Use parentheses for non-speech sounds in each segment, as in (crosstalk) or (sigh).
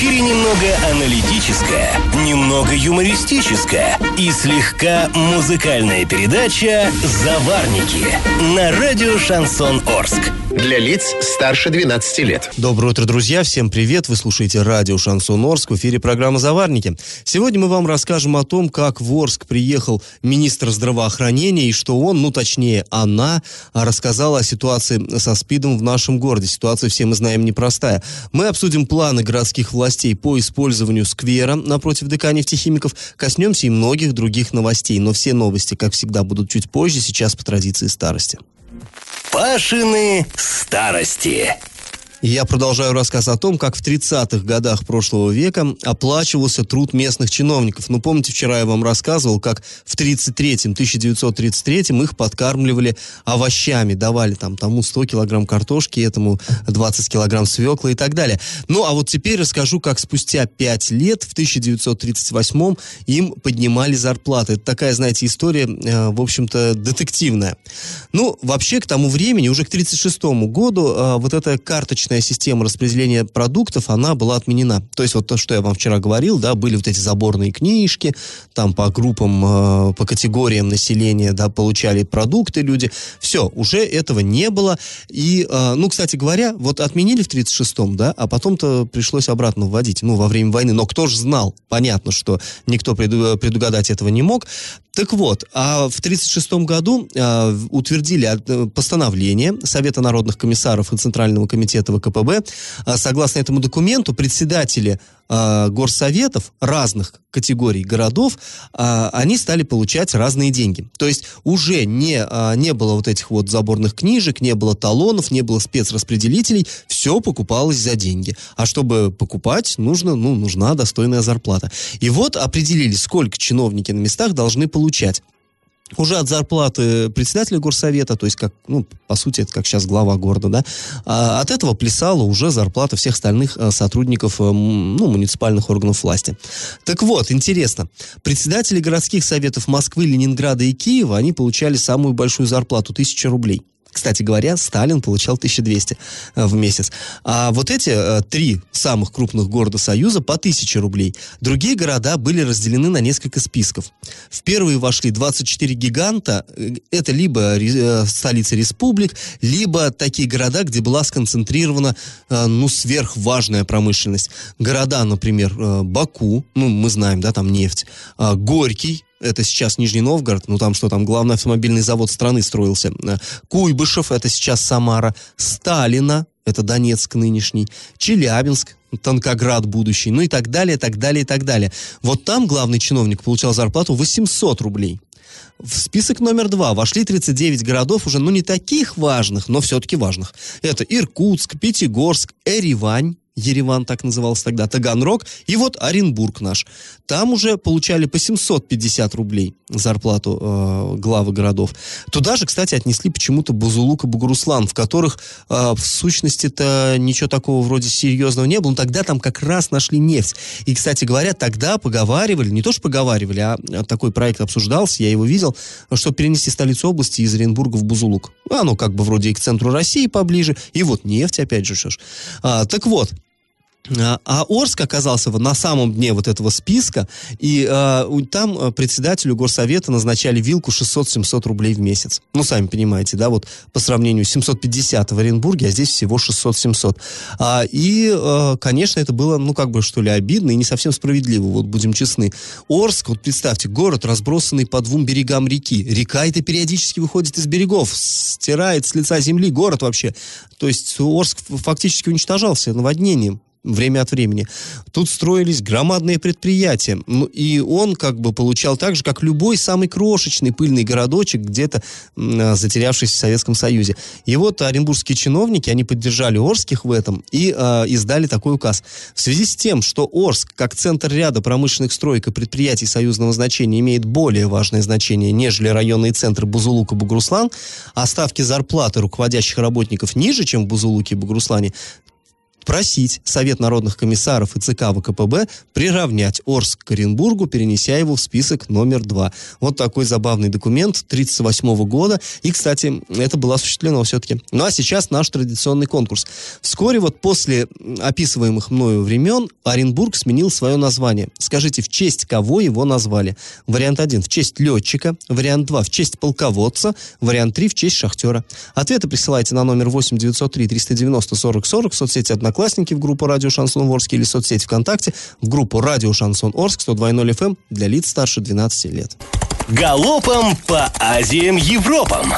эфире немного аналитическая, немного юмористическая и слегка музыкальная передача «Заварники» на радио «Шансон Орск». Для лиц старше 12 лет. Доброе утро, друзья. Всем привет. Вы слушаете радио «Шансон Орск». В эфире программа «Заварники». Сегодня мы вам расскажем о том, как в Орск приехал министр здравоохранения и что он, ну точнее она, рассказала о ситуации со СПИДом в нашем городе. Ситуация, все мы знаем, непростая. Мы обсудим планы городских властей по использованию сквера напротив ДК нефтехимиков. Коснемся и многих других новостей. Но все новости, как всегда, будут чуть позже, сейчас по традиции старости. Пашины старости. Я продолжаю рассказ о том, как в 30-х годах прошлого века оплачивался труд местных чиновников. Ну, помните, вчера я вам рассказывал, как в 33-м, 1933-м их подкармливали овощами, давали там тому 100 килограмм картошки, этому 20 килограмм свекла и так далее. Ну, а вот теперь расскажу, как спустя 5 лет, в 1938-м, им поднимали зарплаты. Это такая, знаете, история, э, в общем-то, детективная. Ну, вообще, к тому времени, уже к 36-му году, э, вот эта карточная карточная система распределения продуктов, она была отменена. То есть вот то, что я вам вчера говорил, да, были вот эти заборные книжки, там по группам, э, по категориям населения, да, получали продукты люди. Все, уже этого не было. И, э, ну, кстати говоря, вот отменили в 36-м, да, а потом-то пришлось обратно вводить, ну, во время войны. Но кто же знал? Понятно, что никто преду, предугадать этого не мог. Так вот, а в 1936 году э, утвердили э, постановление Совета народных комиссаров и Центрального комитета ВКПБ. Э, согласно этому документу, председатели э, горсоветов разных категорий городов, э, они стали получать разные деньги. То есть уже не, не было вот этих вот заборных книжек, не было талонов, не было спецраспределителей, все покупалось за деньги. А чтобы покупать, нужно, ну, нужна достойная зарплата. И вот определили, сколько чиновники на местах должны получать уже от зарплаты председателя горсовета, то есть как, ну, по сути, это как сейчас глава города, да, а от этого плясала уже зарплата всех остальных а, сотрудников, а, ну, муниципальных органов власти. Так вот, интересно, председатели городских советов Москвы, Ленинграда и Киева, они получали самую большую зарплату, тысяча рублей. Кстати говоря, Сталин получал 1200 э, в месяц. А вот эти э, три самых крупных города Союза по 1000 рублей. Другие города были разделены на несколько списков. В первые вошли 24 гиганта. Э, это либо столицы республик, либо такие города, где была сконцентрирована, ну, сверхважная промышленность. Города, например, Баку, ну, мы знаем, да, там нефть, Горький, это сейчас Нижний Новгород, ну там что там, главный автомобильный завод страны строился. Э, Куйбышев, это сейчас Самара. Сталина, это Донецк нынешний. Челябинск, Танкоград будущий, ну и так далее, так далее, и так далее. Вот там главный чиновник получал зарплату 800 рублей. В список номер два вошли 39 городов уже, ну, не таких важных, но все-таки важных. Это Иркутск, Пятигорск, Эривань, Ереван так назывался тогда, Таганрог, и вот Оренбург наш. Там уже получали по 750 рублей зарплату э, главы городов. Туда же, кстати, отнесли почему-то Бузулук и Бугуруслан, в которых э, в сущности-то ничего такого вроде серьезного не было. Но тогда там как раз нашли нефть. И, кстати говоря, тогда поговаривали, не то что поговаривали, а, а такой проект обсуждался, я его видел, что перенести столицу области из Оренбурга в Бузулук. Оно как бы вроде и к центру России поближе, и вот нефть опять же. Что. А, так вот, а, а Орск оказался на самом дне вот этого списка, и э, там а, председателю горсовета назначали вилку 600-700 рублей в месяц. Ну, сами понимаете, да, вот по сравнению 750 в Оренбурге, а здесь всего 600-700. А, и, э, конечно, это было, ну, как бы, что ли, обидно и не совсем справедливо, вот будем честны. Орск, вот представьте, город, разбросанный по двум берегам реки. Река это периодически выходит из берегов, стирает с лица земли город вообще. То есть Орск фактически уничтожался наводнением время от времени. Тут строились громадные предприятия. Ну, и он как бы получал так же, как любой самый крошечный пыльный городочек, где-то э, затерявшийся в Советском Союзе. И вот оренбургские чиновники, они поддержали Орских в этом и э, издали такой указ. В связи с тем, что Орск, как центр ряда промышленных строек и предприятий союзного значения, имеет более важное значение, нежели районные центры Бузулук и Бугруслан, а ставки зарплаты руководящих работников ниже, чем в Бузулуке и Бугруслане, просить Совет народных комиссаров и ЦК ВКПБ приравнять Орск к Оренбургу, перенеся его в список номер два. Вот такой забавный документ 1938 года. И, кстати, это было осуществлено все-таки. Ну а сейчас наш традиционный конкурс. Вскоре вот после описываемых мною времен Оренбург сменил свое название. Скажите, в честь кого его назвали? Вариант 1 в честь летчика, вариант 2 в честь полководца, вариант 3 в честь шахтера. Ответы присылайте на номер 8 903 390 40 40 в соцсети Одноклассники в группу Радио Шансон Орск или соцсеть ВКонтакте в группу Радио Шансон Орск 102.0 FM для лиц старше 12 лет. Галопом по Азиям Европам!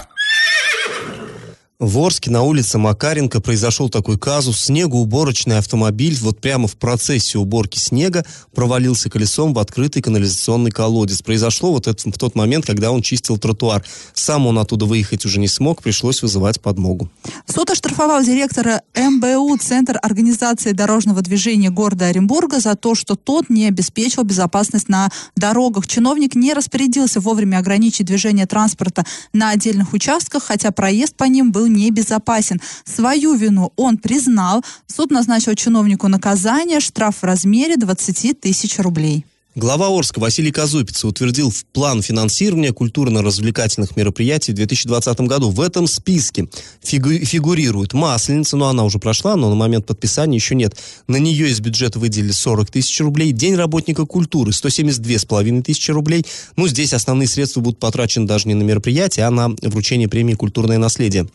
В Орске на улице Макаренко произошел такой казус. Снегоуборочный автомобиль вот прямо в процессе уборки снега провалился колесом в открытый канализационный колодец. Произошло вот это в тот момент, когда он чистил тротуар. Сам он оттуда выехать уже не смог, пришлось вызывать подмогу. Суд оштрафовал директора МБУ, Центр организации дорожного движения города Оренбурга, за то, что тот не обеспечил безопасность на дорогах. Чиновник не распорядился вовремя ограничить движение транспорта на отдельных участках, хотя проезд по ним был небезопасен. Свою вину он признал. Суд назначил чиновнику наказание, штраф в размере 20 тысяч рублей. Глава Орска Василий Казупица утвердил план финансирования культурно-развлекательных мероприятий в 2020 году. В этом списке фигу- фигурирует Масленица, но она уже прошла, но на момент подписания еще нет. На нее из бюджета выделили 40 тысяч рублей. День работника культуры 172,5 тысячи рублей. Ну, здесь основные средства будут потрачены даже не на мероприятие, а на вручение премии «Культурное наследие».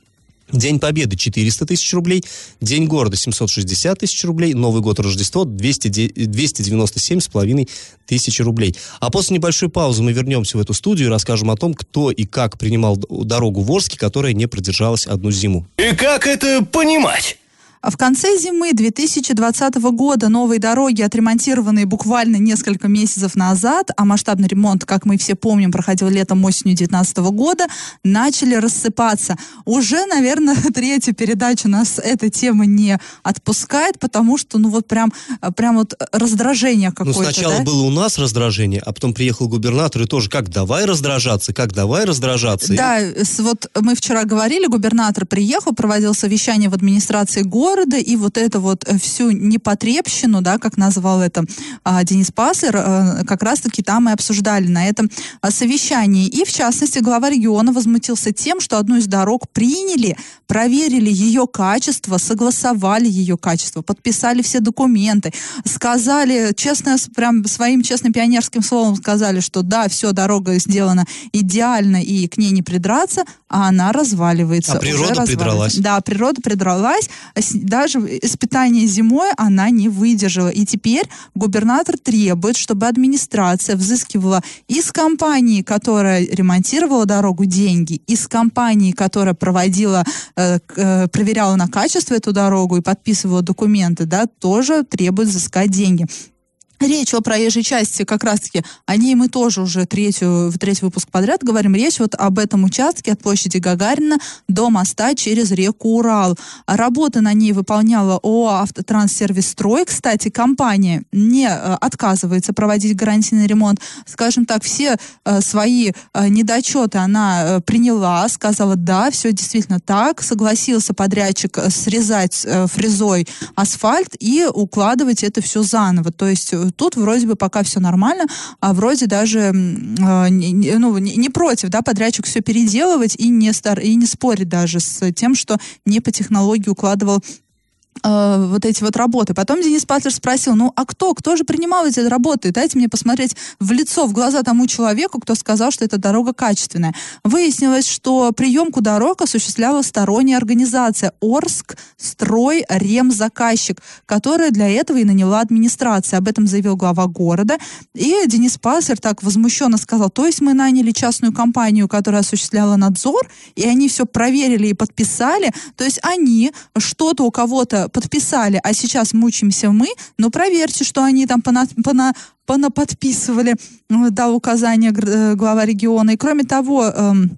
День Победы 400 тысяч рублей, День города 760 тысяч рублей, Новый год Рождество 200, 297,5 тысяч рублей. А после небольшой паузы мы вернемся в эту студию и расскажем о том, кто и как принимал дорогу в Орске, которая не продержалась одну зиму. И как это понимать? А в конце зимы 2020 года новые дороги, отремонтированные буквально несколько месяцев назад, а масштабный ремонт, как мы все помним, проходил летом осенью 2019 года, начали рассыпаться. Уже, наверное, (laughs) третью передачу нас эта тема не отпускает, потому что, ну вот прям, прям вот раздражение ну, какое-то. Ну сначала да? было у нас раздражение, а потом приехал губернатор и тоже как давай раздражаться, как давай раздражаться. Да, вот мы вчера говорили, губернатор приехал, проводил совещание в администрации города, города, и вот это вот э, всю непотребщину, да, как назвал это а, Денис Паслер, а, как раз-таки там и обсуждали на этом а, совещании. И, в частности, глава региона возмутился тем, что одну из дорог приняли, проверили ее качество, согласовали ее качество, подписали все документы, сказали, честно, прям своим честным пионерским словом сказали, что да, все, дорога сделана идеально, и к ней не придраться, а она разваливается. А природа придралась. Да, природа придралась даже испытание зимой она не выдержала. И теперь губернатор требует, чтобы администрация взыскивала из компании, которая ремонтировала дорогу, деньги, из компании, которая проводила, э, э, проверяла на качество эту дорогу и подписывала документы, да, тоже требует взыскать деньги. Речь о проезжей части, как раз-таки, о ней мы тоже уже третью, в третий выпуск подряд говорим. Речь вот об этом участке от площади Гагарина до моста через реку Урал. Работы на ней выполняла ОАО «Автотранссервис Строй». Кстати, компания не э, отказывается проводить гарантийный ремонт. Скажем так, все э, свои э, недочеты она приняла, сказала, да, все действительно так. Согласился подрядчик срезать фрезой асфальт и укладывать это все заново. То есть тут вроде бы пока все нормально, а вроде даже не, ну, не против, да, подрядчик все переделывать и не, стар, и не спорить даже с тем, что не по технологии укладывал э, вот эти вот работы. Потом Денис Патлер спросил, ну а кто, кто же принимал эти работы? Дайте мне посмотреть в лицо, в глаза тому человеку, кто сказал, что эта дорога качественная. Выяснилось, что приемку дорог осуществляла сторонняя организация Орск Строй Ремзаказчик, которая для этого и наняла администрация. Об этом заявил глава города. И Денис Паслер так возмущенно сказал, то есть мы наняли частную компанию, которая осуществляла надзор, и они все проверили и подписали, то есть они что-то у кого-то подписали, а сейчас мучимся мы, но проверьте, что они там пона, пона, понаподписывали, да, указания э, глава региона. И кроме того, эм,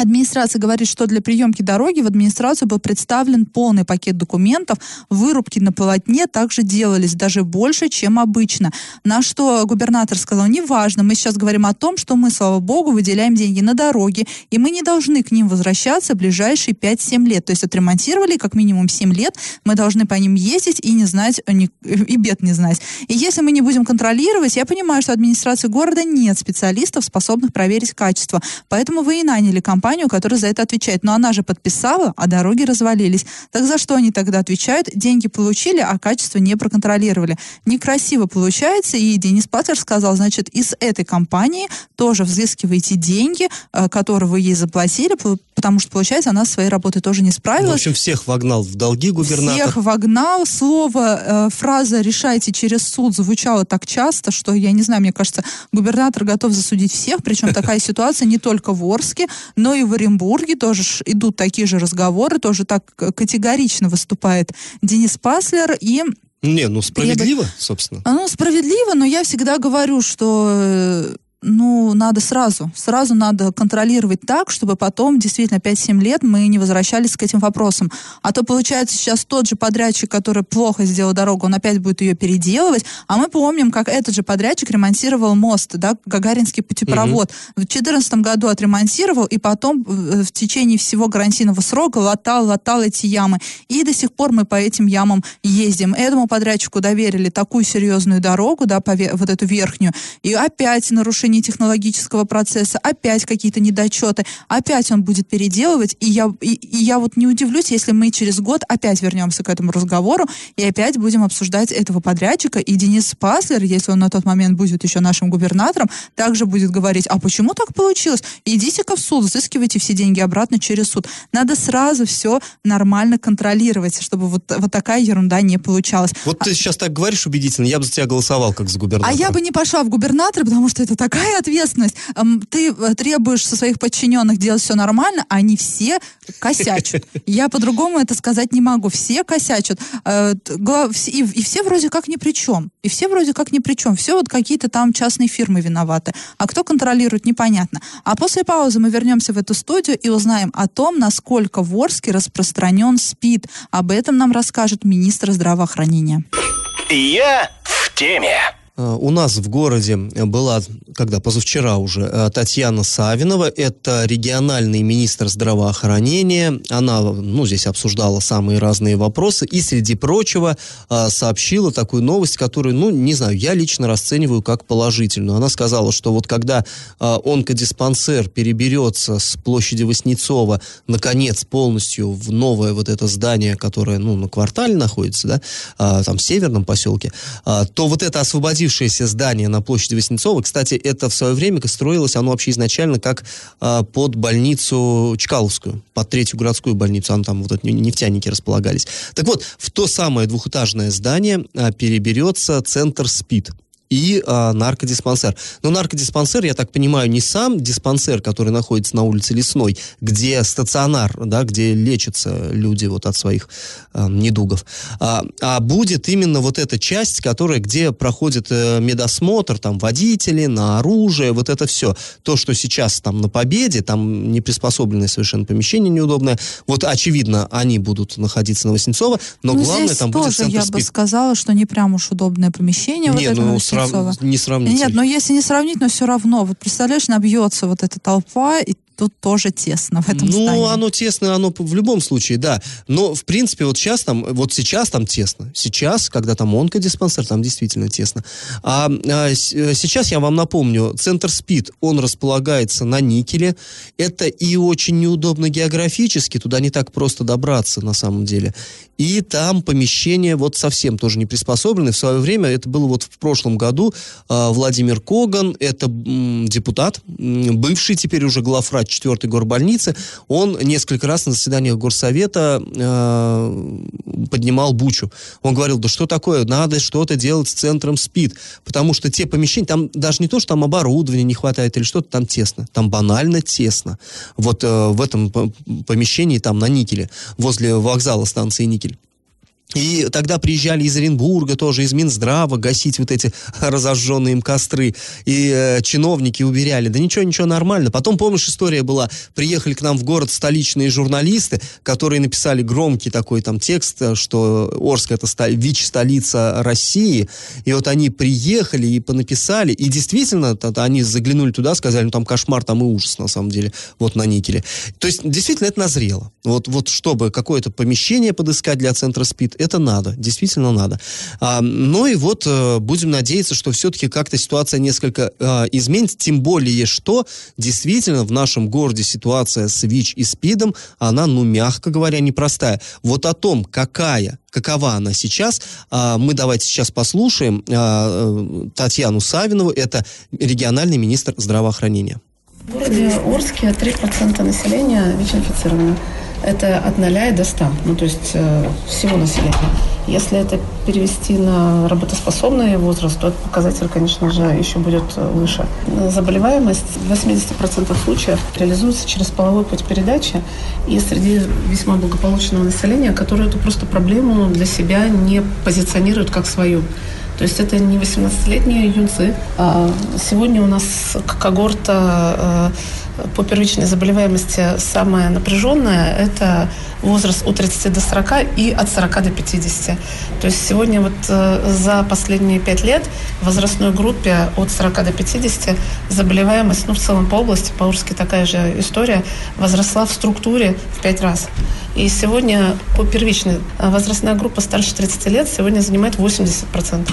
Администрация говорит, что для приемки дороги в администрацию был представлен полный пакет документов. Вырубки на полотне также делались даже больше, чем обычно. На что губернатор сказал, неважно, мы сейчас говорим о том, что мы, слава богу, выделяем деньги на дороги, и мы не должны к ним возвращаться в ближайшие 5-7 лет. То есть отремонтировали как минимум 7 лет, мы должны по ним ездить и не знать, и бед не знать. И если мы не будем контролировать, я понимаю, что администрации города нет специалистов, способных проверить качество. Поэтому вы и наняли компанию компанию, которая за это отвечает. Но она же подписала, а дороги развалились. Так за что они тогда отвечают? Деньги получили, а качество не проконтролировали. Некрасиво получается, и Денис Паттер сказал, значит, из этой компании тоже взыскивайте деньги, э, которые вы ей заплатили, потому что, получается, она своей работой тоже не справилась. Ну, в общем, всех вогнал в долги губернатор. Всех вогнал. Слово, э, фраза «решайте через суд» звучало так часто, что, я не знаю, мне кажется, губернатор готов засудить всех, причем такая (laughs) ситуация не только в Орске, но и и в Оренбурге тоже идут такие же разговоры, тоже так категорично выступает Денис Паслер и не, ну справедливо, требует... собственно. Ну, справедливо, но я всегда говорю, что э, ну, надо сразу. Сразу надо контролировать так, чтобы потом действительно 5-7 лет мы не возвращались к этим вопросам. А то получается сейчас тот же подрядчик, который плохо сделал дорогу, он опять будет ее переделывать. А мы помним, как этот же подрядчик ремонтировал мост, да, Гагаринский путепровод. Угу. В 2014 году отремонтировал, и потом э, в течение всего гарантийного срока латал, латал эти ямы. И до сих пор мы по этим ямам ездим. Этому подрядчику доверили такую серьезную дорогу, да, вот эту верхнюю, и опять нарушение нарушение технологического процесса, опять какие-то недочеты, опять он будет переделывать, и я, и, и я вот не удивлюсь, если мы через год опять вернемся к этому разговору и опять будем обсуждать этого подрядчика, и Денис Паслер, если он на тот момент будет еще нашим губернатором, также будет говорить, а почему так получилось? Идите-ка в суд, взыскивайте все деньги обратно через суд. Надо сразу все нормально контролировать, чтобы вот, вот такая ерунда не получалась. Вот а... ты сейчас так говоришь убедительно, я бы за тебя голосовал, как за губернатора. А я бы не пошла в губернатор, потому что это такая какая ответственность? Ты э, требуешь со своих подчиненных делать все нормально, а они все косячат. Я по-другому это сказать не могу. Все косячат. Э, и все вроде как ни при чем. И все вроде как ни при чем. Все вот какие-то там частные фирмы виноваты. А кто контролирует, непонятно. А после паузы мы вернемся в эту студию и узнаем о том, насколько в Орске распространен СПИД. Об этом нам расскажет министр здравоохранения. Я в теме. Э, у нас в городе была, когда позавчера уже, э, Татьяна Савинова, это региональный министр здравоохранения. Она, ну, здесь обсуждала самые разные вопросы и, среди прочего, э, сообщила такую новость, которую, ну, не знаю, я лично расцениваю как положительную. Она сказала, что вот когда онкодиспансер переберется с площади Васнецова, наконец, полностью в новое вот это здание, которое, ну, на квартале находится, да, там, в северном поселке, то вот это освободившееся появившееся здание на площади Васнецова, кстати, это в свое время строилось, оно вообще изначально как э, под больницу Чкаловскую, под третью городскую больницу, там, там вот эти нефтяники располагались. Так вот, в то самое двухэтажное здание э, переберется центр СПИД и а, наркодиспансер. Но наркодиспансер, я так понимаю, не сам диспансер, который находится на улице Лесной, где стационар, да, где лечатся люди вот от своих а, недугов, а, а будет именно вот эта часть, которая, где проходит э, медосмотр, там водители, на оружие, вот это все. То, что сейчас там на Победе, там не приспособленное совершенно помещение неудобное, вот очевидно, они будут находиться на Васнецова, но ну, главное там будет центр я бы сказала, что не прям уж удобное помещение. Не, вот ну, срав... не сравнить. Нет, но если не сравнить, но все равно. Вот представляешь, набьется вот эта толпа, и тут тоже тесно в этом ну, здании. Ну, оно тесно, оно в любом случае, да. Но, в принципе, вот сейчас там, вот сейчас там тесно. Сейчас, когда там онкодиспансер, там действительно тесно. А, а сейчас я вам напомню, центр СПИД, он располагается на Никеле. Это и очень неудобно географически, туда не так просто добраться на самом деле. И там помещение вот совсем тоже не приспособлены. В свое время, это было вот в прошлом году, а, Владимир Коган, это депутат, бывший теперь уже главврач 4-й горбольницы, он несколько раз на заседаниях горсовета э, поднимал бучу. Он говорил, да что такое, надо что-то делать с центром СПИД, потому что те помещения, там даже не то, что там оборудования не хватает или что-то, там тесно, там банально тесно. Вот э, в этом помещении, там на Никеле, возле вокзала станции Никель. И тогда приезжали из Оренбурга, тоже из Минздрава, гасить вот эти (laughs) разожженные им костры. И э, чиновники уверяли, да ничего, ничего, нормально. Потом, помнишь, история была, приехали к нам в город столичные журналисты, которые написали громкий такой там текст, э, что Орск это ста- ВИЧ-столица России. И вот они приехали и понаписали, и действительно, они заглянули туда, сказали, ну там кошмар, там и ужас на самом деле, вот на никеле. То есть, действительно, это назрело. Вот, вот чтобы какое-то помещение подыскать для центра СПИД, это надо, действительно надо. А, ну и вот э, будем надеяться, что все-таки как-то ситуация несколько э, изменится, тем более, что действительно в нашем городе ситуация с ВИЧ и СПИДом, она, ну, мягко говоря, непростая. Вот о том, какая какова она сейчас. А, мы давайте сейчас послушаем а, э, Татьяну Савинову, это региональный министр здравоохранения. В городе Орске 3% населения ВИЧ-инфицировано. Это от 0 до 100, ну то есть э, всего населения. Если это перевести на работоспособный возраст, то этот показатель, конечно же, еще будет э, выше. Заболеваемость в 80% случаев реализуется через половой путь передачи и среди весьма благополучного населения, которое эту просто проблему для себя не позиционирует как свою. То есть это не 18-летние юнцы. А сегодня у нас когорта э, по первичной заболеваемости самая напряженная – это возраст от 30 до 40 и от 40 до 50. То есть сегодня вот э, за последние 5 лет в возрастной группе от 40 до 50 заболеваемость, ну в целом по области, по Урске такая же история, возросла в структуре в 5 раз. И сегодня по первичной э, возрастная группа старше 30 лет сегодня занимает 80%.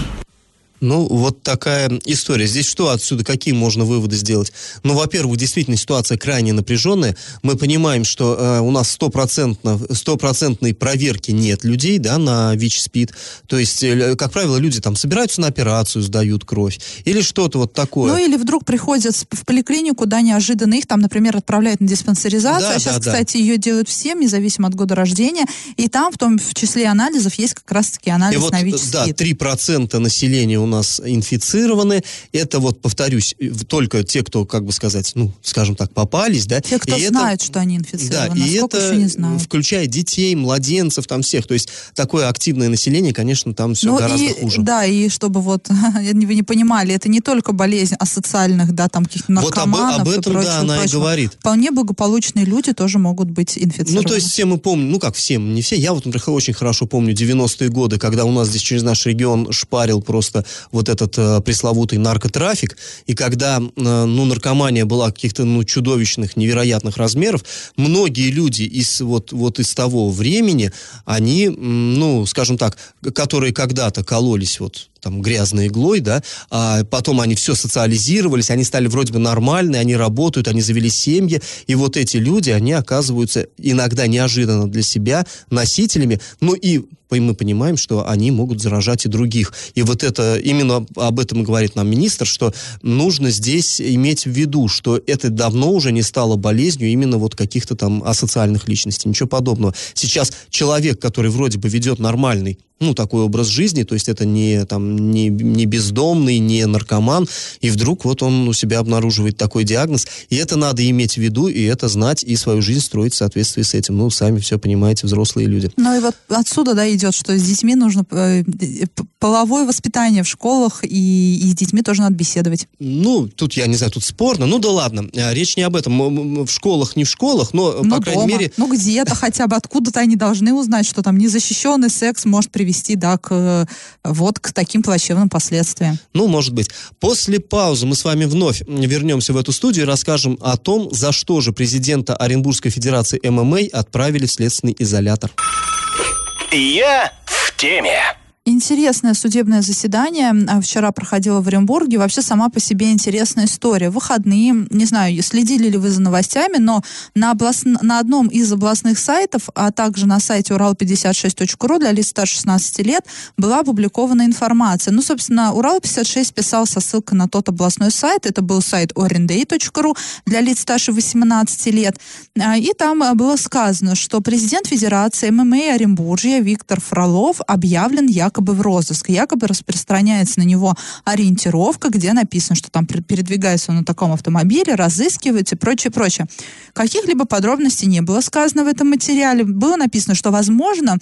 Ну, вот такая история. Здесь что отсюда, какие можно выводы сделать? Ну, во-первых, действительно ситуация крайне напряженная. Мы понимаем, что э, у нас стопроцентно, стопроцентной проверки нет людей, да, на ВИЧ-СПИД. То есть, э, как правило, люди там собираются на операцию, сдают кровь. Или что-то вот такое. Ну, или вдруг приходят в поликлинику, да, неожиданно их там, например, отправляют на диспансеризацию. Да, Сейчас, да, да. кстати, ее делают всем, независимо от года рождения. И там, в том в числе анализов, есть как раз-таки анализ И вот, на э, ВИЧ-СПИД. да, 3% населения у нас инфицированы. Это вот, повторюсь, э, только те, кто, как бы сказать, ну, скажем так, попались, да. Те, кто И это- знают, что они Да, инфицированы, и насколько это не знают. включает детей, младенцев, там всех. То есть такое активное население, конечно, там все Ну гораздо и, хуже. Да, и чтобы вот (laughs) вы не понимали, это не только болезнь асоциальных, да, там каких-то Вот об- наркоманов об и этом, да, прочего, она и прочего. говорит. Вполне благополучные люди тоже могут быть инфицированы. Ну, то есть все мы помним, ну как все, не все, я вот, например, очень хорошо помню 90-е годы, когда у нас здесь через наш регион шпарил просто вот этот э, пресловутый наркотрафик, и когда, э, ну, наркомания была каких-то, ну, чудовищных, невероятных размеров, многие люди из вот, вот из того времени, они, ну, скажем так, которые когда-то кололись вот там грязной иглой, да, а потом они все социализировались, они стали вроде бы нормальные, они работают, они завели семьи, и вот эти люди, они оказываются иногда неожиданно для себя носителями, ну и мы понимаем, что они могут заражать и других. И вот это, именно об этом говорит нам министр, что нужно здесь иметь в виду, что это давно уже не стало болезнью именно вот каких-то там асоциальных личностей, ничего подобного. Сейчас человек, который вроде бы ведет нормальный ну, такой образ жизни, то есть это не, там, не, не бездомный, не наркоман, и вдруг вот он у себя обнаруживает такой диагноз, и это надо иметь в виду, и это знать, и свою жизнь строить в соответствии с этим. Ну, сами все понимаете, взрослые люди. Ну и вот отсюда, да, идет, что с детьми нужно э, половое воспитание в школах, и, и с детьми тоже надо беседовать. Ну, тут, я не знаю, тут спорно, ну да ладно, А, речь не об этом, в школах, не в школах, но, ну, по крайней дома. мере, Ну, где-то (laughs) хотя бы, откуда-то они должны узнать, что там незащищенный секс может привести, да, к э, вот к таким плачевным последствиям. Ну, может быть. После паузы мы с вами вновь вернемся в эту студию и расскажем о том, за что же президента Оренбургской Федерации ММА отправили в следственный изолятор. Я в теме. Интересное судебное заседание а, вчера проходило в Оренбурге. Вообще сама по себе интересная история. Выходные, не знаю, следили ли вы за новостями, но на, област... на одном из областных сайтов, а также на сайте урал56.ру для лиц старше 16 лет была опубликована информация. Ну, собственно, Урал56 писал со ссылкой на тот областной сайт. Это был сайт orenday.ru для лиц старше 18 лет. А, И там а, было сказано, что президент Федерации ММА Оренбуржья Виктор Фролов объявлен якобы в розыск. Якобы распространяется на него ориентировка, где написано, что там пер- передвигается он на таком автомобиле, разыскивается и прочее, прочее. Каких-либо подробностей не было сказано в этом материале. Было написано, что, возможно,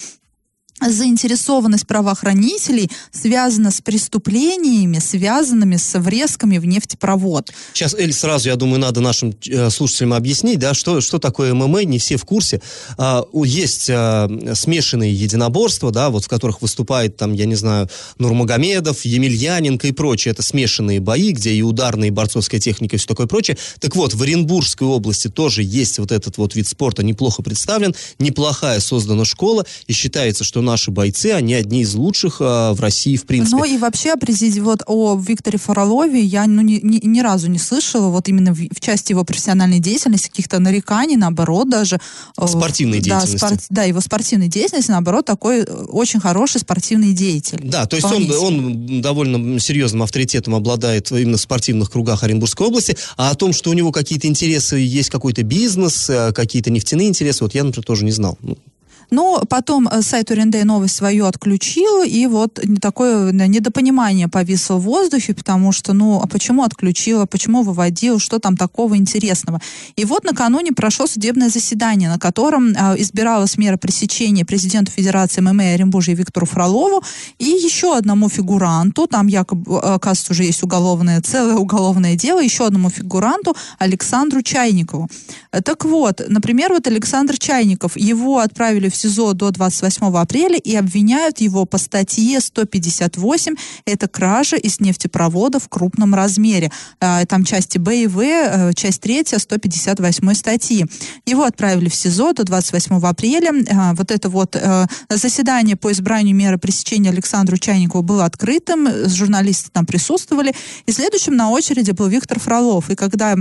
заинтересованность правоохранителей связана с преступлениями, связанными с врезками в нефтепровод. Сейчас, Эль, сразу, я думаю, надо нашим э, слушателям объяснить, да, что, что такое ММА, не все в курсе. А, есть а, смешанные единоборства, да, вот в которых выступает, там, я не знаю, Нурмагомедов, Емельяненко и прочее. Это смешанные бои, где и ударная, и борцовская техника, и все такое прочее. Так вот, в Оренбургской области тоже есть вот этот вот вид спорта неплохо представлен, неплохая создана школа, и считается, что наши бойцы, они одни из лучших э, в России, в принципе. Ну и вообще о вот о Викторе Фролове я ну, ни, ни, ни разу не слышала, вот именно в, в части его профессиональной деятельности, каких-то нареканий, наоборот, даже. Э, спортивной да, деятельности. Спорт, да, его спортивной деятельности, наоборот, такой э, очень хороший спортивный деятель. Да, то есть он, он довольно серьезным авторитетом обладает именно в спортивных кругах Оренбургской области, а о том, что у него какие-то интересы, есть какой-то бизнес, э, какие-то нефтяные интересы, вот я, например, тоже не знал. Ну, но потом э, сайт УРНД новость свою отключил, и вот такое недопонимание повисло в воздухе, потому что, ну, а почему отключила, почему выводил, что там такого интересного. И вот накануне прошло судебное заседание, на котором э, избиралась мера пресечения президенту Федерации ММА Оренбуржья Виктору Фролову и еще одному фигуранту, там якобы, э, оказывается, уже есть уголовное, целое уголовное дело, еще одному фигуранту Александру Чайникову. Так вот, например, вот Александр Чайников, его отправили в СИЗО до 28 апреля и обвиняют его по статье 158. Это кража из нефтепровода в крупном размере. А, там части Б и В, э, часть 3 158 статьи. Его отправили в СИЗО до 28 апреля. А, вот это вот э, заседание по избранию меры пресечения Александру Чайникову было открытым. Журналисты там присутствовали. И следующим на очереди был Виктор Фролов. И когда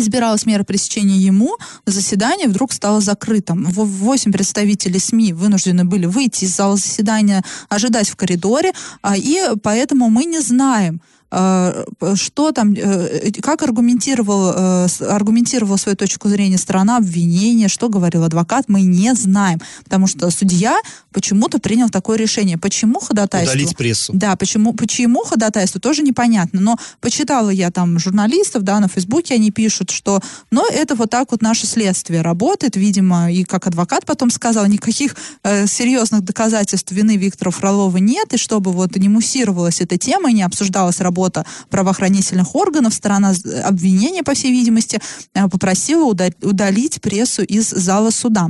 избиралась мера пресечения ему, заседание вдруг стало закрытым. Восемь представителей СМИ вынуждены были выйти из зала заседания, ожидать в коридоре, а, и поэтому мы не знаем, что там, э, как аргументировал, э, аргументировала свою точку зрения сторона обвинения, что говорил адвокат, мы не знаем. Потому что судья почему-то принял такое решение. Почему ходатайство? Удалить прессу. Да, почему, почему ходатайство, тоже непонятно. Но почитала я там журналистов, да, на Фейсбуке они пишут, что, но это вот так вот наше следствие работает, видимо, и как адвокат потом сказал, никаких э, серьезных доказательств вины Виктора Фролова нет, и чтобы вот не муссировалась эта тема и не обсуждалась работа работа правоохранительных органов. Сторона обвинения, по всей видимости, э, попросила удалить прессу из зала суда.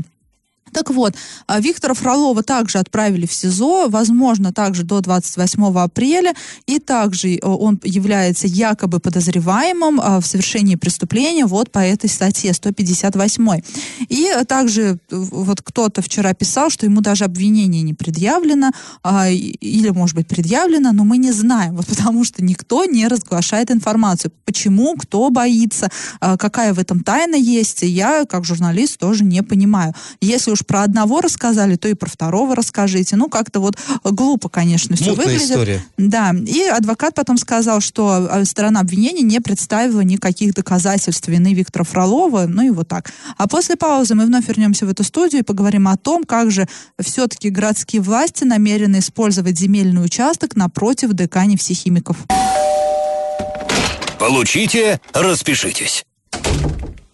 Так вот, а, Виктора Фролова также отправили в СИЗО, возможно, также до 28 апреля, и также э, он является якобы подозреваемым а, в совершении преступления вот по этой статье 158. И также э, вот кто-то вчера писал, что ему даже обвинение не предъявлено, а, или, может быть, предъявлено, но мы не знаем, вот (laughs) потому что никто не разглашает информацию. Почему, кто боится, какая в этом тайна есть, я, как журналист, тоже не понимаю. Если уж про одного рассказали, то и про второго расскажите. Ну, как-то вот глупо, конечно, все Мутная выглядит. история. Да, и адвокат потом сказал, что э, сторона обвинения не представила никаких доказательств вины Виктора Фролова, ну и вот так. А после паузы мы вновь вернемся в эту студию и поговорим о том, как же все-таки городские власти намерены использовать земельный участок напротив ДК нефтехимиков. Получите, распишитесь.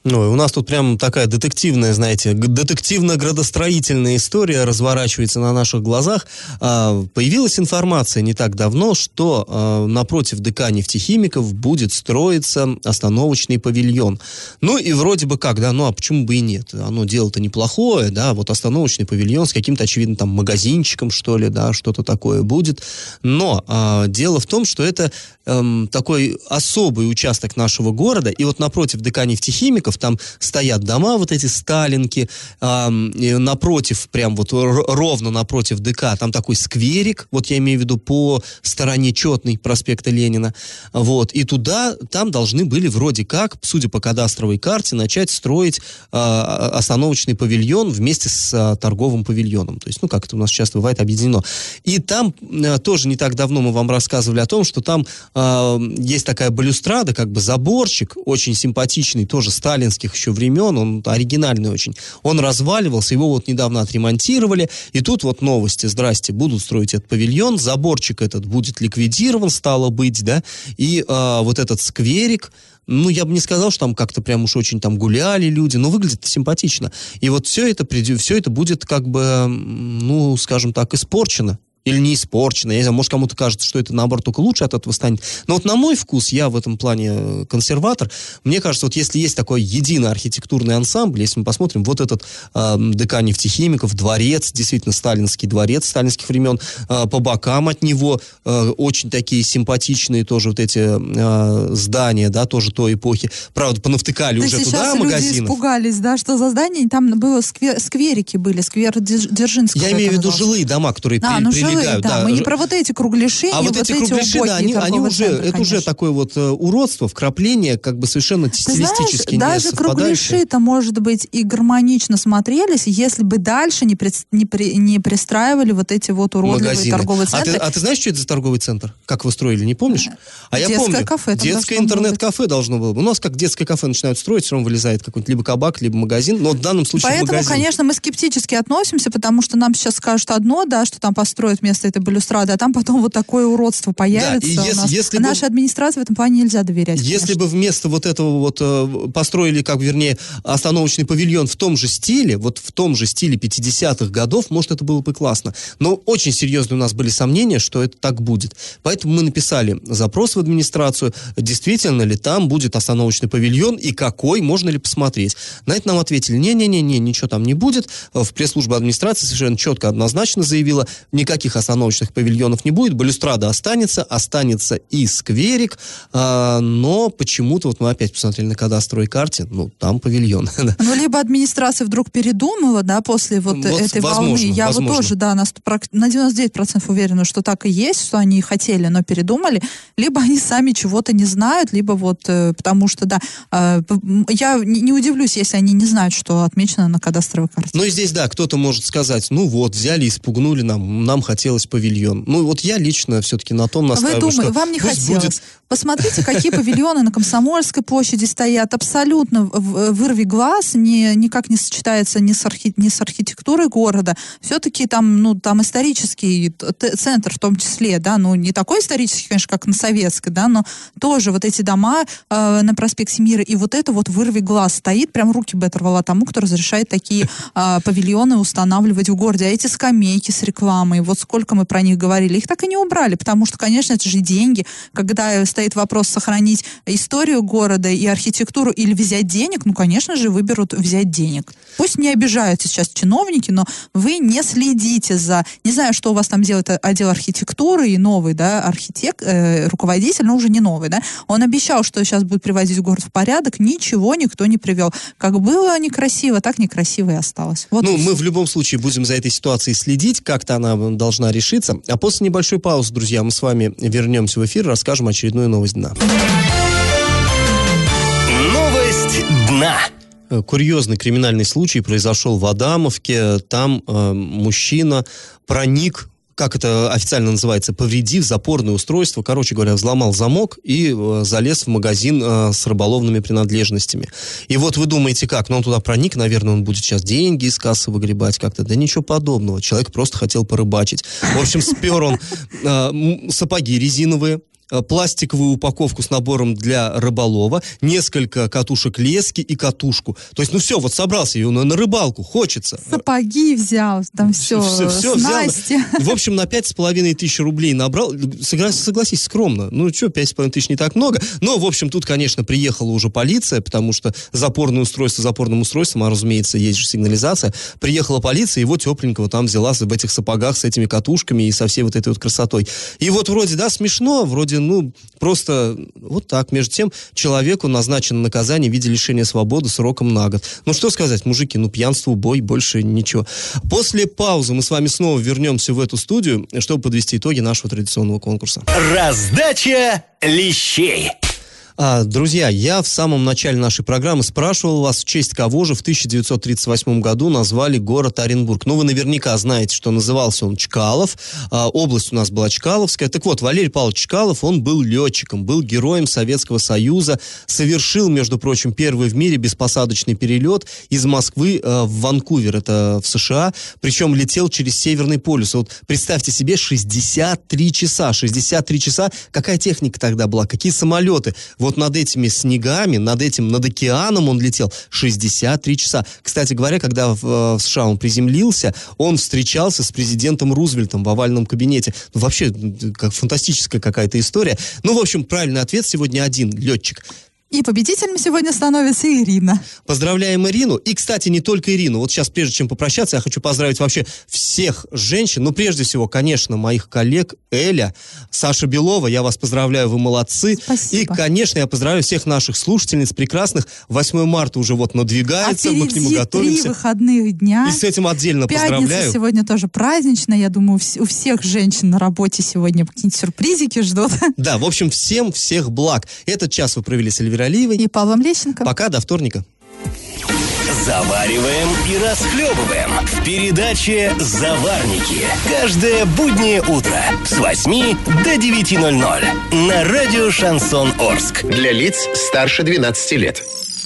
Ну, у нас тут прям такая детективная, знаете, детективно-градостроительная история разворачивается на наших глазах. А, появилась информация не так давно, что а, напротив ДК нефтехимиков будет строиться остановочный павильон. Ну и вроде бы как, да, ну а почему бы и нет? Оно дело-то неплохое, да, вот остановочный павильон с каким-то, очевидно, там магазинчиком, что ли, да, что-то такое будет. Но а, дело в том, что это эм, такой особый участок нашего города, и вот напротив ДК нефтехимиков там стоят дома, вот эти сталинки, эм, напротив, прям вот ровно напротив ДК, там такой скверик, вот я имею в виду по стороне Четной проспекта Ленина, вот, и туда, там должны были вроде как, судя по кадастровой карте, начать строить э, остановочный павильон вместе с э, торговым павильоном, то есть, ну, как это у нас часто бывает, объединено. И там э, тоже не так давно мы вам рассказывали о том, что там э, есть такая балюстрада, как бы заборчик, очень симпатичный, тоже Сталин сталинских еще времен, он оригинальный очень. Он разваливался, его вот недавно отремонтировали, и тут вот новости, здрасте, будут строить этот павильон, заборчик этот будет ликвидирован, стало быть, да, и а, вот этот скверик, ну, я бы не сказал, что там как-то прям уж очень там гуляли люди, но выглядит симпатично. И вот все это, все это будет как бы, ну, скажем так, испорчено или не испорчено. Я не знаю, может, кому-то кажется, что это, наоборот, только лучше от этого станет. Но вот на мой вкус, я в этом плане э, консерватор, мне кажется, вот если есть такой единый архитектурный ансамбль, если мы посмотрим, вот этот э, ДК нефтехимиков, дворец, действительно, сталинский дворец сталинских времен, э, по бокам от него э, очень такие симпатичные тоже вот эти э, здания, да, тоже той эпохи. Правда, понавтыкали Да уже туда люди магазинов. испугались, да, что за здание, там было сквер, скверики были, сквер Дзержинского. Я имею в виду жилые дома, которые А, при- ну жилые, прилегают. да, мы не про вот эти кругляши, А не вот эти кругляши, да, они, они уже, центры, это уже такое вот э, уродство, вкрапление, как бы совершенно Ты знаешь, стилистически не даже кругляши-то, может быть, и гармонично смотрелись, если бы дальше не, прис- не, при- не пристраивали вот эти вот уродливые магазины. торговые А ты, центры. а ты знаешь, что это за торговый центр? Как вы строили, не помнишь? А я Детское помню. кафе детское интернет-кафе должно было быть. У нас как детское кафе начинают строить, все равно вылезает какой-нибудь либо кабак, либо магазин. Но в данном случае Поэтому, магазин. конечно, мы скептически относимся, потому что нам сейчас скажут одно, да, что там построят вместо этой балюстрады, а там потом вот такое уродство появится и у если- если бы- Нашей администрации в этом плане нельзя доверять. Если конечно. бы вместо вот этого вот э, построили, как вернее, остановочный павильон в том же стиле, вот в том же стиле 50-х годов, может, это было бы классно. Но очень серьезные у нас были сомнения, что это так будет. Поэтому мы написали запрос в администрацию, действительно ли там будет остановочный павильон и какой, можно ли посмотреть. На это нам ответили, не-не-не, ничего там не будет. В пресс-службе администрации совершенно четко, однозначно заявила, никаких остановочных павильонов не будет, балюстрада останется, останется и скверик, а, но почему-то, вот мы опять посмотрели на кадастровой карте, ну, там павильон. (laughs) Ну, либо администрация вдруг передумала, да, после вот, Вот этой возможно, волны. Я возможно. вот тоже, да, на, 100 прак- на 99% уверена, что так и есть, что они хотели, но передумали. Либо они сами чего-то не знают, либо вот, э, потому что, да, э, я не, удивлюсь, если они не знают, что отмечено на кадастровой карте. Ну и здесь, да, кто-то может сказать, ну вот, взяли, испугнули нам, нам хотелось павильон. Ну вот я лично все-таки на том Вы настаиваю, думаете, что вам не хотелось. будет Посмотрите, какие павильоны на Комсомольской площади стоят. Абсолютно в- вырви глаз, не, никак не сочетается ни с, архи- ни с архитектурой города. Все-таки там, ну, там исторический центр в том числе, да, ну, не такой исторический, конечно, как на Советской, да, но тоже вот эти дома э, на проспекте Мира, и вот это вот вырви глаз стоит, прям руки бы оторвала тому, кто разрешает такие э, павильоны устанавливать в городе. А эти скамейки с рекламой, вот сколько мы про них говорили, их так и не убрали, потому что, конечно, это же деньги. Когда стоит вопрос сохранить историю города и архитектуру или взять денег, ну, конечно же, выберут взять денег. Пусть не обижаются сейчас чиновники, но вы не следите за... Не знаю, что у вас там делает отдел архитектуры и новый, да, архитект, э, руководитель, но уже не новый, да. Он обещал, что сейчас будет приводить город в порядок, ничего никто не привел. Как было некрасиво, так некрасиво и осталось. Вот Ну, мы в любом случае будем за этой ситуацией следить, как-то она должна решиться. А после небольшой паузы, друзья, мы с вами вернемся в эфир, расскажем очередную новость дна. Новость дна. Э, Курьезный криминальный случай произошел в Адамовке. Там э, мужчина проник как это официально называется, повредив запорное устройство, короче говоря, взломал замок и э, залез в магазин э, с рыболовными принадлежностями. И вот вы думаете, как? Ну, он туда проник, наверное, он будет сейчас деньги из кассы выгребать как-то. Да ничего подобного. Человек просто хотел порыбачить. В общем, спер он э, сапоги резиновые, пластиковую упаковку с набором для рыболова, несколько катушек лески и катушку. То есть, ну все, вот собрался ее на, на рыбалку, хочется. Сапоги взял, там все, всё взял. снасти. В общем, на пять с половиной тысяч рублей набрал. Согла- Согласись, скромно. Ну, что, пять с половиной тысяч не так много. Но, в общем, тут, конечно, приехала уже полиция, потому что запорное устройство запорным устройством, а, разумеется, есть же сигнализация. Приехала полиция, его тепленького там взяла в этих сапогах с этими катушками и со всей вот этой вот красотой. И вот вроде, да, смешно, вроде, ну, просто вот так. Между тем, человеку назначено наказание в виде лишения свободы сроком на год. Ну, что сказать, мужики, ну, пьянство, убой, больше ничего. После паузы мы с вами снова вернемся в эту студию, чтобы подвести итоги нашего традиционного конкурса. Раздача лещей. А, друзья, я в самом начале нашей программы спрашивал вас, в честь кого же в 1938 году назвали город Оренбург. Ну, вы наверняка знаете, что назывался он Чкалов. А, область у нас была Чкаловская. Так вот, Валерий Павлович Чкалов, он был летчиком, был героем Советского Союза, совершил, между прочим, первый в мире беспосадочный перелет из Москвы э, в Ванкувер, это в США, причем летел через Северный полюс. Вот представьте себе, 63 часа, 63 часа, какая техника тогда была, какие самолеты. Вот над этими снегами, над этим, над океаном он летел 63 часа. Кстати говоря, когда в, э, в США он приземлился, он встречался с президентом Рузвельтом в овальном кабинете. Ну, вообще, как фантастическая какая-то история. Ну, в общем, правильный ответ сегодня один, летчик. И победителем сегодня становится Ирина. Поздравляем Ирину. И, кстати, не только Ирину. Вот сейчас, прежде чем попрощаться, я хочу поздравить вообще всех женщин. Ну, прежде всего, конечно, моих коллег Эля, Саша Белова. Я вас поздравляю, вы молодцы. Спасибо. И, конечно, я поздравляю всех наших слушательниц прекрасных. 8 марта уже вот надвигается, а мы к нему три готовимся. выходных дня. И с этим отдельно Пятница поздравляю. сегодня тоже праздничная. Я думаю, у всех женщин на работе сегодня какие-нибудь сюрпризики ждут. Да, в общем, всем всех благ. Этот час вы провели с Эльвирой Алиевой. И Павлом Лещенко. Пока, до вторника. Завариваем и расхлебываем в передаче «Заварники». Каждое буднее утро с 8 до 9.00 на радио «Шансон Орск». Для лиц старше 12 лет.